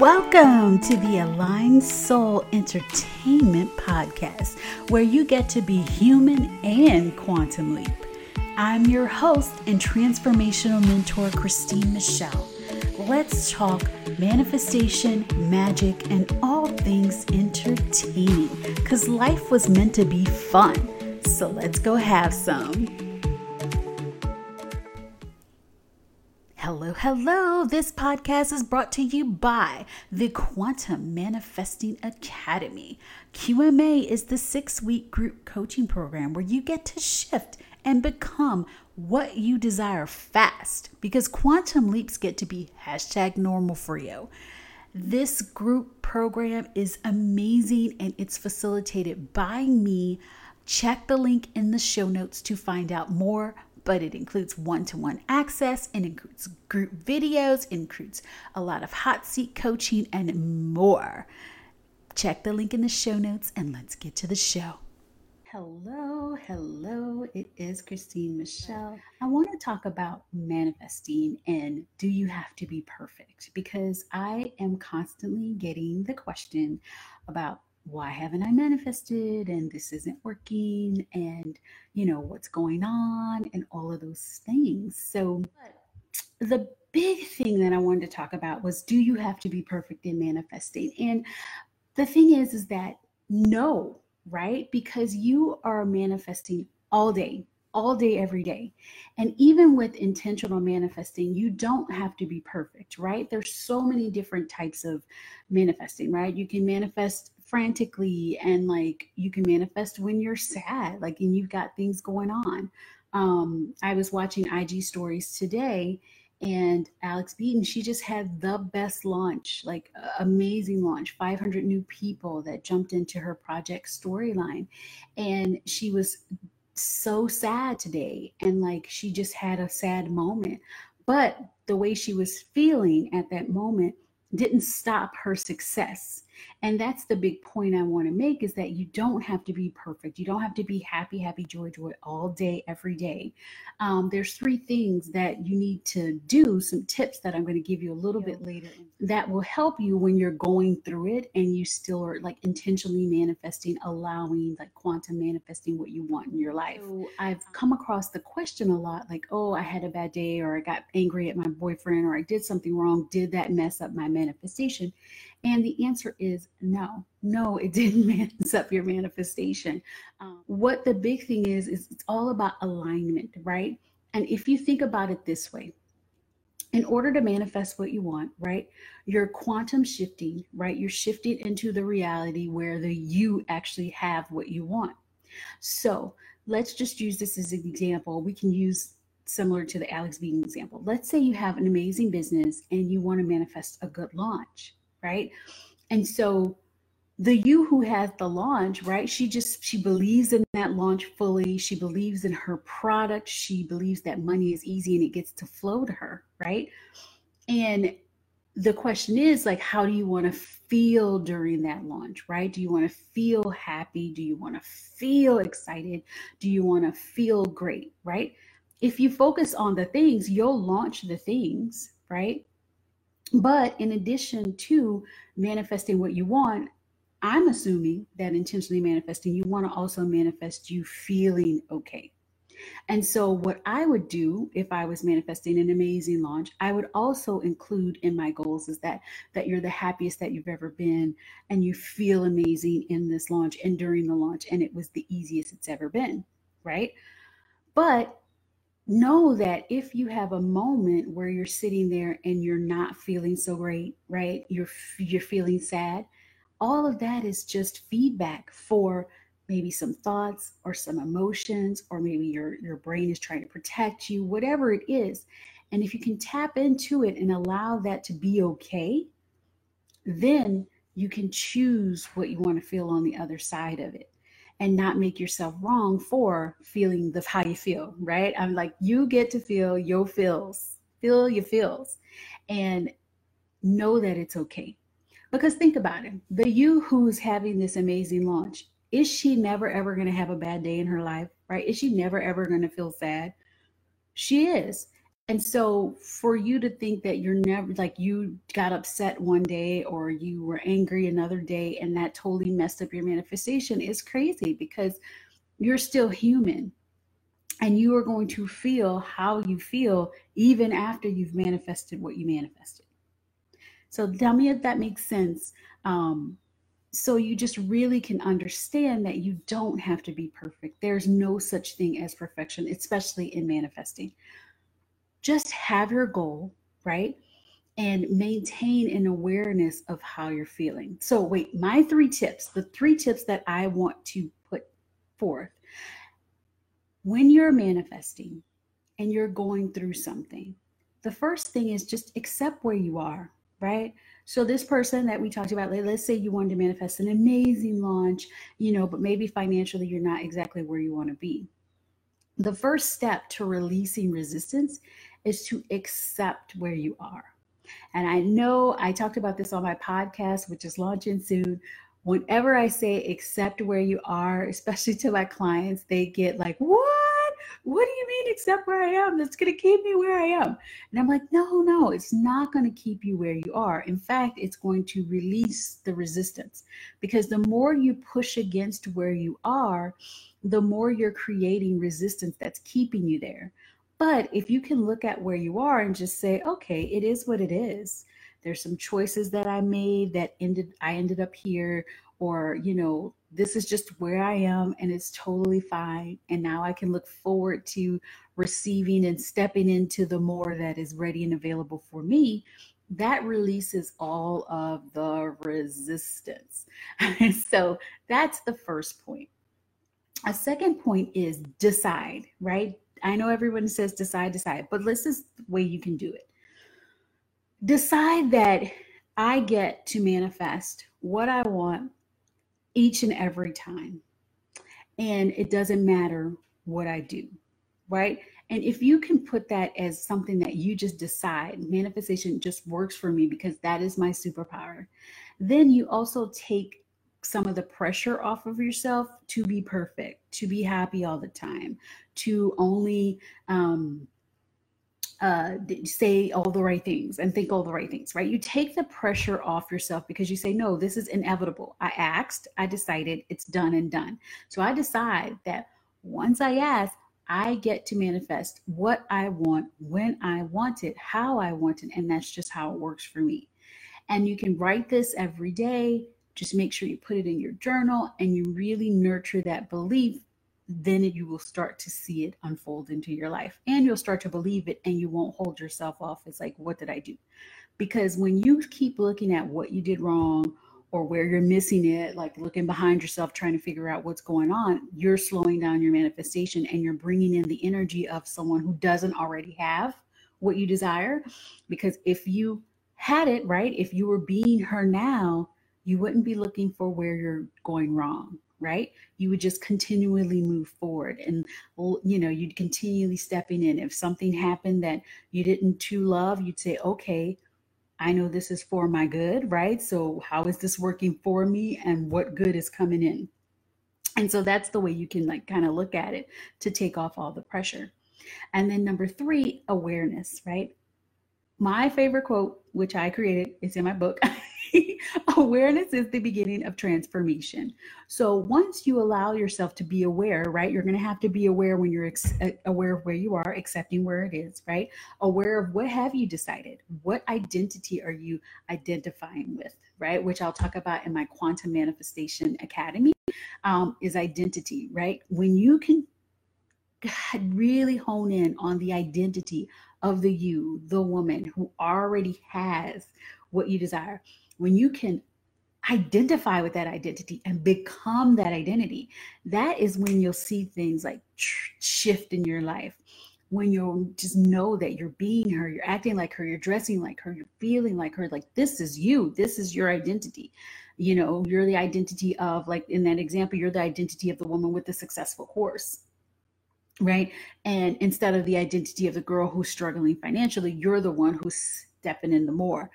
Welcome to the Aligned Soul Entertainment Podcast, where you get to be human and quantum leap. I'm your host and transformational mentor, Christine Michelle. Let's talk manifestation, magic, and all things entertaining because life was meant to be fun. So let's go have some. Hello. This podcast is brought to you by the Quantum Manifesting Academy. QMA is the six week group coaching program where you get to shift and become what you desire fast because quantum leaps get to be hashtag normal for you. This group program is amazing and it's facilitated by me. Check the link in the show notes to find out more but it includes one to one access, it includes group videos, includes a lot of hot seat coaching, and more. Check the link in the show notes and let's get to the show. Hello, hello, it is Christine Michelle. I want to talk about manifesting and do you have to be perfect? Because I am constantly getting the question about why haven't I manifested and this isn't working and you know what's going on and all of those things. So the big thing that I wanted to talk about was do you have to be perfect in manifesting? And the thing is is that no, right? Because you are manifesting all day, all day, every day. And even with intentional manifesting, you don't have to be perfect, right? There's so many different types of manifesting, right? You can manifest frantically and like you can manifest when you're sad like and you've got things going on. Um i was watching ig stories today and alex beaton she just had the best launch like amazing launch 500 new people that jumped into her project storyline. And she was so sad today and like she just had a sad moment. But the way she was feeling at that moment didn't stop her success and that's the big point I want to make is that you don't have to be perfect. You don't have to be happy, happy, joy, joy all day, every day. Um, there's three things that you need to do, some tips that I'm going to give you a little bit later that will help you when you're going through it and you still are like intentionally manifesting, allowing like quantum manifesting what you want in your life. So I've come across the question a lot like, oh, I had a bad day or I got angry at my boyfriend or I did something wrong. Did that mess up my manifestation? And the answer is no, no, it didn't mess up your manifestation. Um, what the big thing is, is it's all about alignment, right? And if you think about it this way, in order to manifest what you want, right? You're quantum shifting, right? You're shifting into the reality where the you actually have what you want. So let's just use this as an example. We can use similar to the Alex Beaton example. Let's say you have an amazing business and you want to manifest a good launch right? And so the you who has the launch, right? She just she believes in that launch fully. She believes in her product. She believes that money is easy and it gets to flow to her, right? And the question is like how do you want to feel during that launch, right? Do you want to feel happy? Do you want to feel excited? Do you want to feel great, right? If you focus on the things, you'll launch the things, right? But in addition to manifesting what you want, I'm assuming that intentionally manifesting, you want to also manifest you feeling okay. And so, what I would do if I was manifesting an amazing launch, I would also include in my goals is that that you're the happiest that you've ever been, and you feel amazing in this launch and during the launch, and it was the easiest it's ever been, right? But know that if you have a moment where you're sitting there and you're not feeling so great right? You're you're feeling sad. All of that is just feedback for maybe some thoughts or some emotions or maybe your your brain is trying to protect you whatever it is. And if you can tap into it and allow that to be okay then you can choose what you want to feel on the other side of it and not make yourself wrong for feeling the how you feel, right? I'm like, you get to feel your feels, feel your feels, and know that it's okay. Because think about it the you who's having this amazing launch, is she never ever going to have a bad day in her life, right? Is she never ever going to feel sad? She is. And so for you to think that you're never like you got upset one day or you were angry another day and that totally messed up your manifestation is crazy because you're still human and you are going to feel how you feel even after you've manifested what you manifested. So tell me if that makes sense. Um, so you just really can understand that you don't have to be perfect. There's no such thing as perfection, especially in manifesting. Just have your goal, right? And maintain an awareness of how you're feeling. So, wait, my three tips, the three tips that I want to put forth when you're manifesting and you're going through something, the first thing is just accept where you are, right? So this person that we talked about, let's say you wanted to manifest an amazing launch, you know, but maybe financially you're not exactly where you want to be. The first step to releasing resistance is to accept where you are. And I know I talked about this on my podcast, which is launching soon. Whenever I say accept where you are, especially to my clients, they get like, what? what do you mean accept where I am? That's going to keep me where I am. And I'm like, no, no, it's not going to keep you where you are. In fact, it's going to release the resistance because the more you push against where you are, the more you're creating resistance that's keeping you there. But if you can look at where you are and just say, okay, it is what it is. There's some choices that I made that ended I ended up here or you know this is just where I am and it's totally fine. And now I can look forward to receiving and stepping into the more that is ready and available for me. That releases all of the resistance. so that's the first point. A second point is decide, right? I know everyone says decide, decide, but this is the way you can do it. Decide that I get to manifest what I want each and every time. And it doesn't matter what I do, right? And if you can put that as something that you just decide, manifestation just works for me because that is my superpower, then you also take some of the pressure off of yourself to be perfect, to be happy all the time, to only um, uh, say all the right things and think all the right things, right? You take the pressure off yourself because you say, no, this is inevitable. I asked, I decided, it's done and done. So I decide that once I ask, I get to manifest what I want, when I want it, how I want it. And that's just how it works for me. And you can write this every day. Just make sure you put it in your journal and you really nurture that belief then you will start to see it unfold into your life. And you'll start to believe it and you won't hold yourself off. It's like what did i do? Because when you keep looking at what you did wrong or where you're missing it like looking behind yourself trying to figure out what's going on you're slowing down your manifestation and you're bringing in the energy of someone who doesn't already have what you desire. Because if you had it right if you were being her now you wouldn't be looking for where you're going wrong right? You would just continually move forward and you know you'd continually stepping in. If something happened that you didn't too love you'd say okay i know this is for my good right? So how is this working for me and what good is coming in? And so that's the way you can like kind of look at it to take off all the pressure. And then number three awareness right? My favorite quote which i created is in my book awareness is the beginning of transformation. So once you allow yourself to be aware, right, you're going to have to be aware when you're ex- uh, aware of where you are, accepting where it is, right? Aware of what have you decided? What identity are you identifying with, right? Which I'll talk about in my Quantum Manifestation Academy um, is identity, right? When you can really hone in on the identity of the you, the woman who already has what you desire when you can identify with that identity and become that identity, that is when you'll see things like shift in your life. When you'll just know that you're being her, you're acting like her, you're dressing like her, you're feeling like her, like this is you, this is your identity. You know, you're the identity of, like in that example, you're the identity of the woman with the successful course right? And instead of the identity of the girl who's struggling financially, you're the one who's stepping in the more,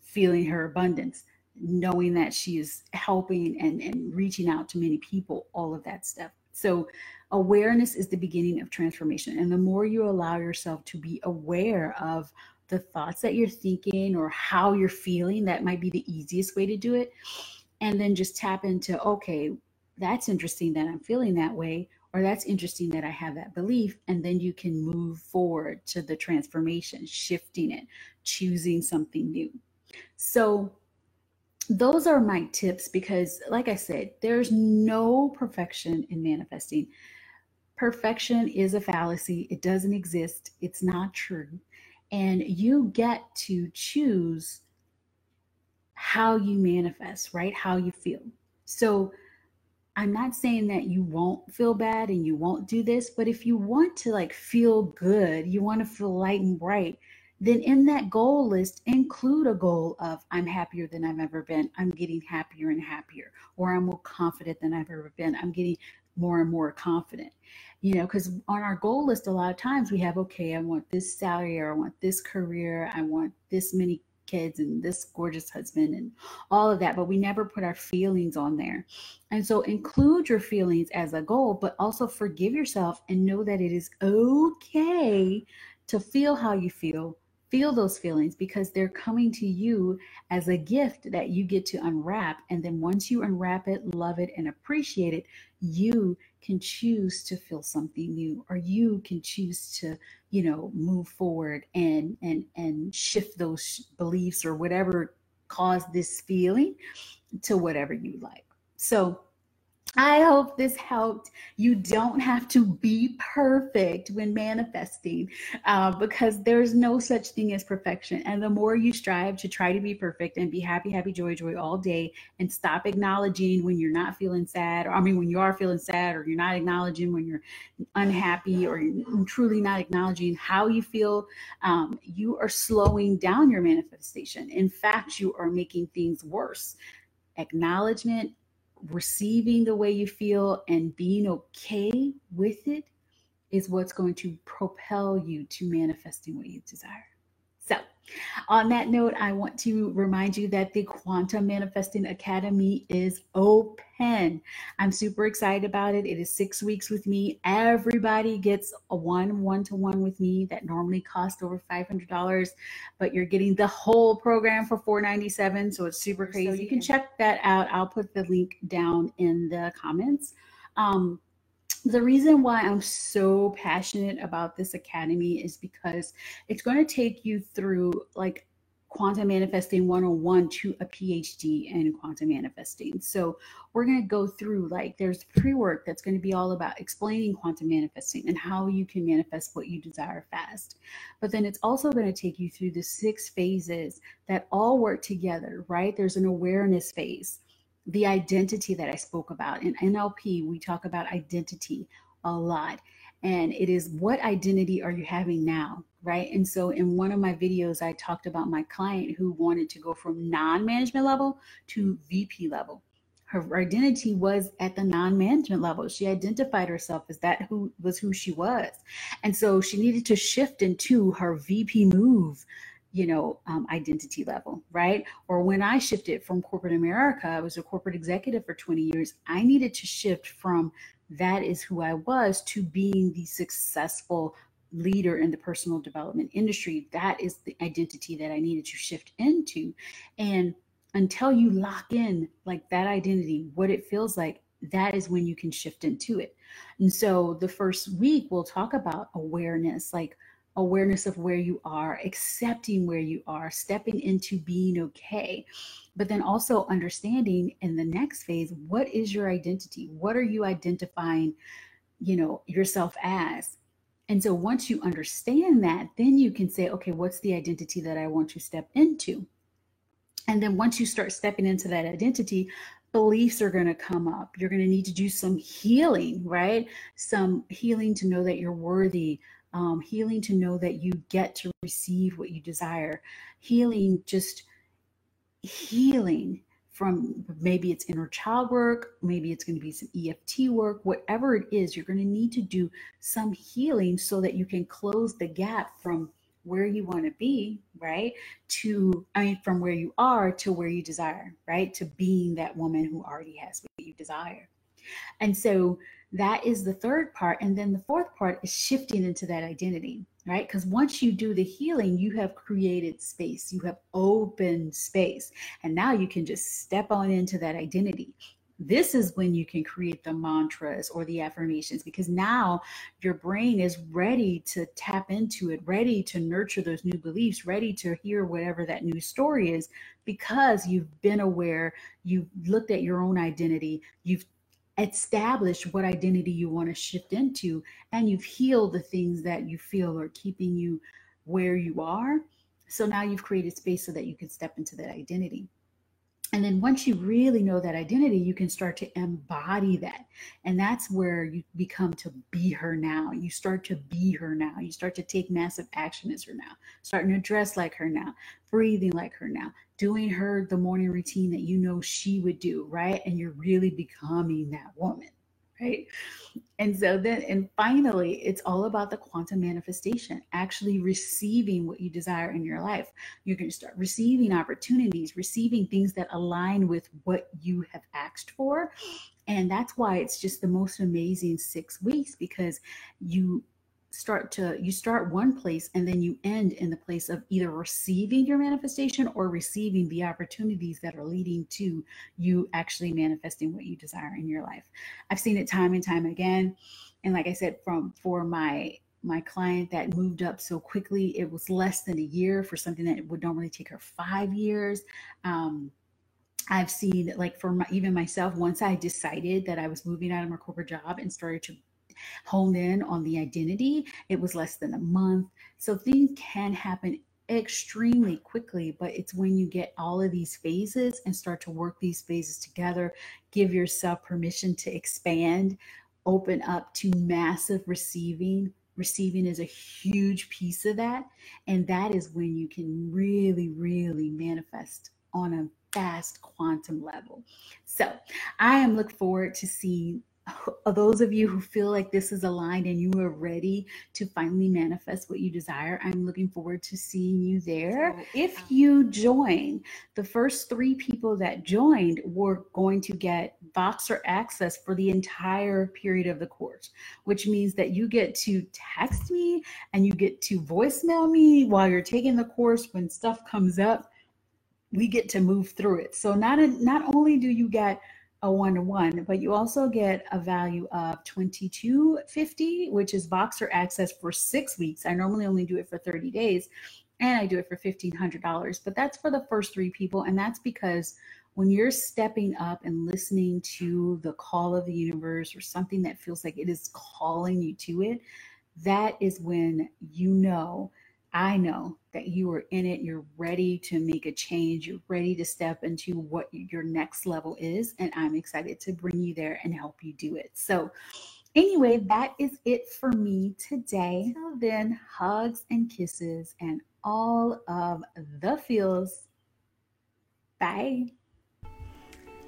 feeling her abundance, knowing that she is helping and, and reaching out to many people, all of that stuff. So, awareness is the beginning of transformation. And the more you allow yourself to be aware of the thoughts that you're thinking or how you're feeling, that might be the easiest way to do it. And then just tap into, okay, that's interesting that I'm feeling that way, or that's interesting that I have that belief. And then you can move forward to the transformation, shifting it, choosing something new. So, those are my tips because, like I said, there's no perfection in manifesting. Perfection is a fallacy, it doesn't exist, it's not true. And you get to choose how you manifest, right? How you feel. So, I'm not saying that you won't feel bad and you won't do this, but if you want to like feel good, you want to feel light and bright, then in that goal list include a goal of I'm happier than I've ever been. I'm getting happier and happier, or I'm more confident than I've ever been. I'm getting more and more confident. You know, because on our goal list, a lot of times we have, okay, I want this salary, or I want this career, I want this many kids and this gorgeous husband and all of that, but we never put our feelings on there. And so include your feelings as a goal, but also forgive yourself and know that it is okay to feel how you feel feel those feelings because they're coming to you as a gift that you get to unwrap. And then once you unwrap it, love it, and appreciate it, you can choose to feel something new or you can choose to you know move forward and and and shift those beliefs or whatever caused this feeling to whatever you like so I hope this helped. You don't have to be perfect when manifesting uh, because there's no such thing as perfection. And the more you strive to try to be perfect and be happy, happy, joy, joy all day and stop acknowledging when you're not feeling sad, or I mean, when you are feeling sad, or you're not acknowledging when you're unhappy, or you're truly not acknowledging how you feel, um, you are slowing down your manifestation. In fact, you are making things worse. Acknowledgement receiving the way you feel and being okay with it is what's going to propel you to manifesting what you desire. On that note, I want to remind you that the Quantum Manifesting Academy is open. I'm super excited about it. It is six weeks with me. Everybody gets a one one to one with me that normally costs over $500, but you're getting the whole program for 497. So it's super crazy. So you can check that out. I'll put the link down in the comments. Um, the reason why I'm so passionate about this academy is because it's going to take you through like quantum manifesting 101 to a PhD in quantum manifesting. So we're going to go through like there's pre-work that's going to be all about explaining quantum manifesting and how you can manifest what you desire fast. But then it's also going to take you through the six phases that all work together, right? There's an awareness phase the identity that I spoke about. In NLP, we talk about identity a lot. And it is what identity are you having now? Right. And so in one of my videos, I talked about my client who wanted to go from non management level to VP level. Her identity was at the non management level. She identified herself as that who was who she was. And so she needed to shift into her VP move you know, um, identity level, right? Or when I shifted from corporate America, I was a corporate executive for 20 years. I needed to shift from that is who I was to being the successful leader in the personal development industry. That is the identity that I needed to shift into. And until you lock in like that identity, what it feels like, that is when you can shift into it. And so the first week, we'll talk about awareness like, awareness of where you are, accepting where you are, stepping into being okay. But then also understanding in the next phase, what is your identity? What are you identifying, you know, yourself as? And so once you understand that, then you can say, okay, what's the identity that I want to step into? And then once you start stepping into that identity, beliefs are going to come up. You're going to need to do some healing, right? Some healing to know that you're worthy, um, healing to know that you get to receive what you desire, healing, just healing from maybe it's inner child work, maybe it's going to be some EFT work, whatever it is, you're going to need to do some healing so that you can close the gap from where you want to be, right? To, I mean, from where you are to where you desire, right? To being that woman who already has what you desire. And so that is the third part. And then the fourth part is shifting into that identity, right? Because once you do the healing, you have created space, you have opened space. And now you can just step on into that identity this is when you can create the mantras or the affirmations because now your brain is ready to tap into it, ready to nurture those new beliefs, ready to hear whatever that new story is because you've been aware, you've looked at your own identity, you've established what identity you want to shift into, and you've healed the things that you feel are keeping you where you are. So now you've created space so that you can step into that identity. And then once you really know that identity, you can start to embody that. And that's where you become to be her now. You start to be her now. You start to take massive action as her now, starting to dress like her now, breathing like her now, doing her the morning routine that you know she would do, right? And you're really becoming that woman right? And so then, and finally, it's all about the quantum manifestation, actually receiving what you desire in your life. You're going to start receiving opportunities, receiving things that align with what you have asked for. And that's why it's just the most amazing six weeks because you start to you start one place and then you end in the place of either receiving your manifestation or receiving the opportunities that are leading to you actually manifesting what you desire in your life. I've seen it time and time again. And like i said from for my my client that moved up so quickly it was less than a year for something that would normally take her five years. Um, I've seen like for my, even myself, once I decided that I was moving out of my corporate job and started to honed in on the identity. It was less than a month. So things can happen extremely quickly, but it's when you get all of these phases and start to work these phases together, give yourself permission to expand, open up to massive receiving. Receiving is a huge piece of that. And that is when you can really, really manifest on a fast quantum level. So I am looking forward to seeing those of you who feel like this is aligned and you are ready to finally manifest what you desire, I'm looking forward to seeing you there. If you join, the first three people that joined were going to get Voxer access for the entire period of the course, which means that you get to text me and you get to voicemail me while you're taking the course when stuff comes up. We get to move through it. So not a, not only do you get a one-to-one, but you also get a value of 2250, which is Voxer access for six weeks. I normally only do it for 30 days and I do it for $1,500, but that's for the first three people. And that's because when you're stepping up and listening to the call of the universe or something that feels like it is calling you to it, that is when you know I know that you are in it. You're ready to make a change. You're ready to step into what your next level is. And I'm excited to bring you there and help you do it. So, anyway, that is it for me today. Till then, hugs and kisses and all of the feels. Bye.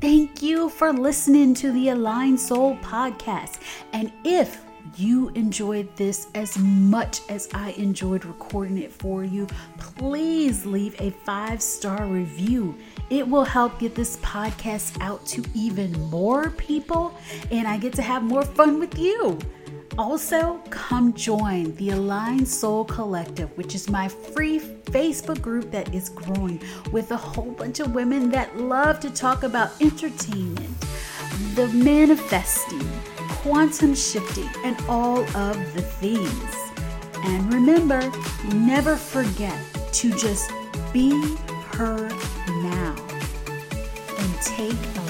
Thank you for listening to the Aligned Soul podcast. And if you enjoyed this as much as I enjoyed recording it for you, please leave a five star review. It will help get this podcast out to even more people, and I get to have more fun with you. Also, come join the Aligned Soul Collective, which is my free Facebook group that is growing with a whole bunch of women that love to talk about entertainment, the manifesting quantum shifting, and all of the things. And remember, never forget to just be her now and take a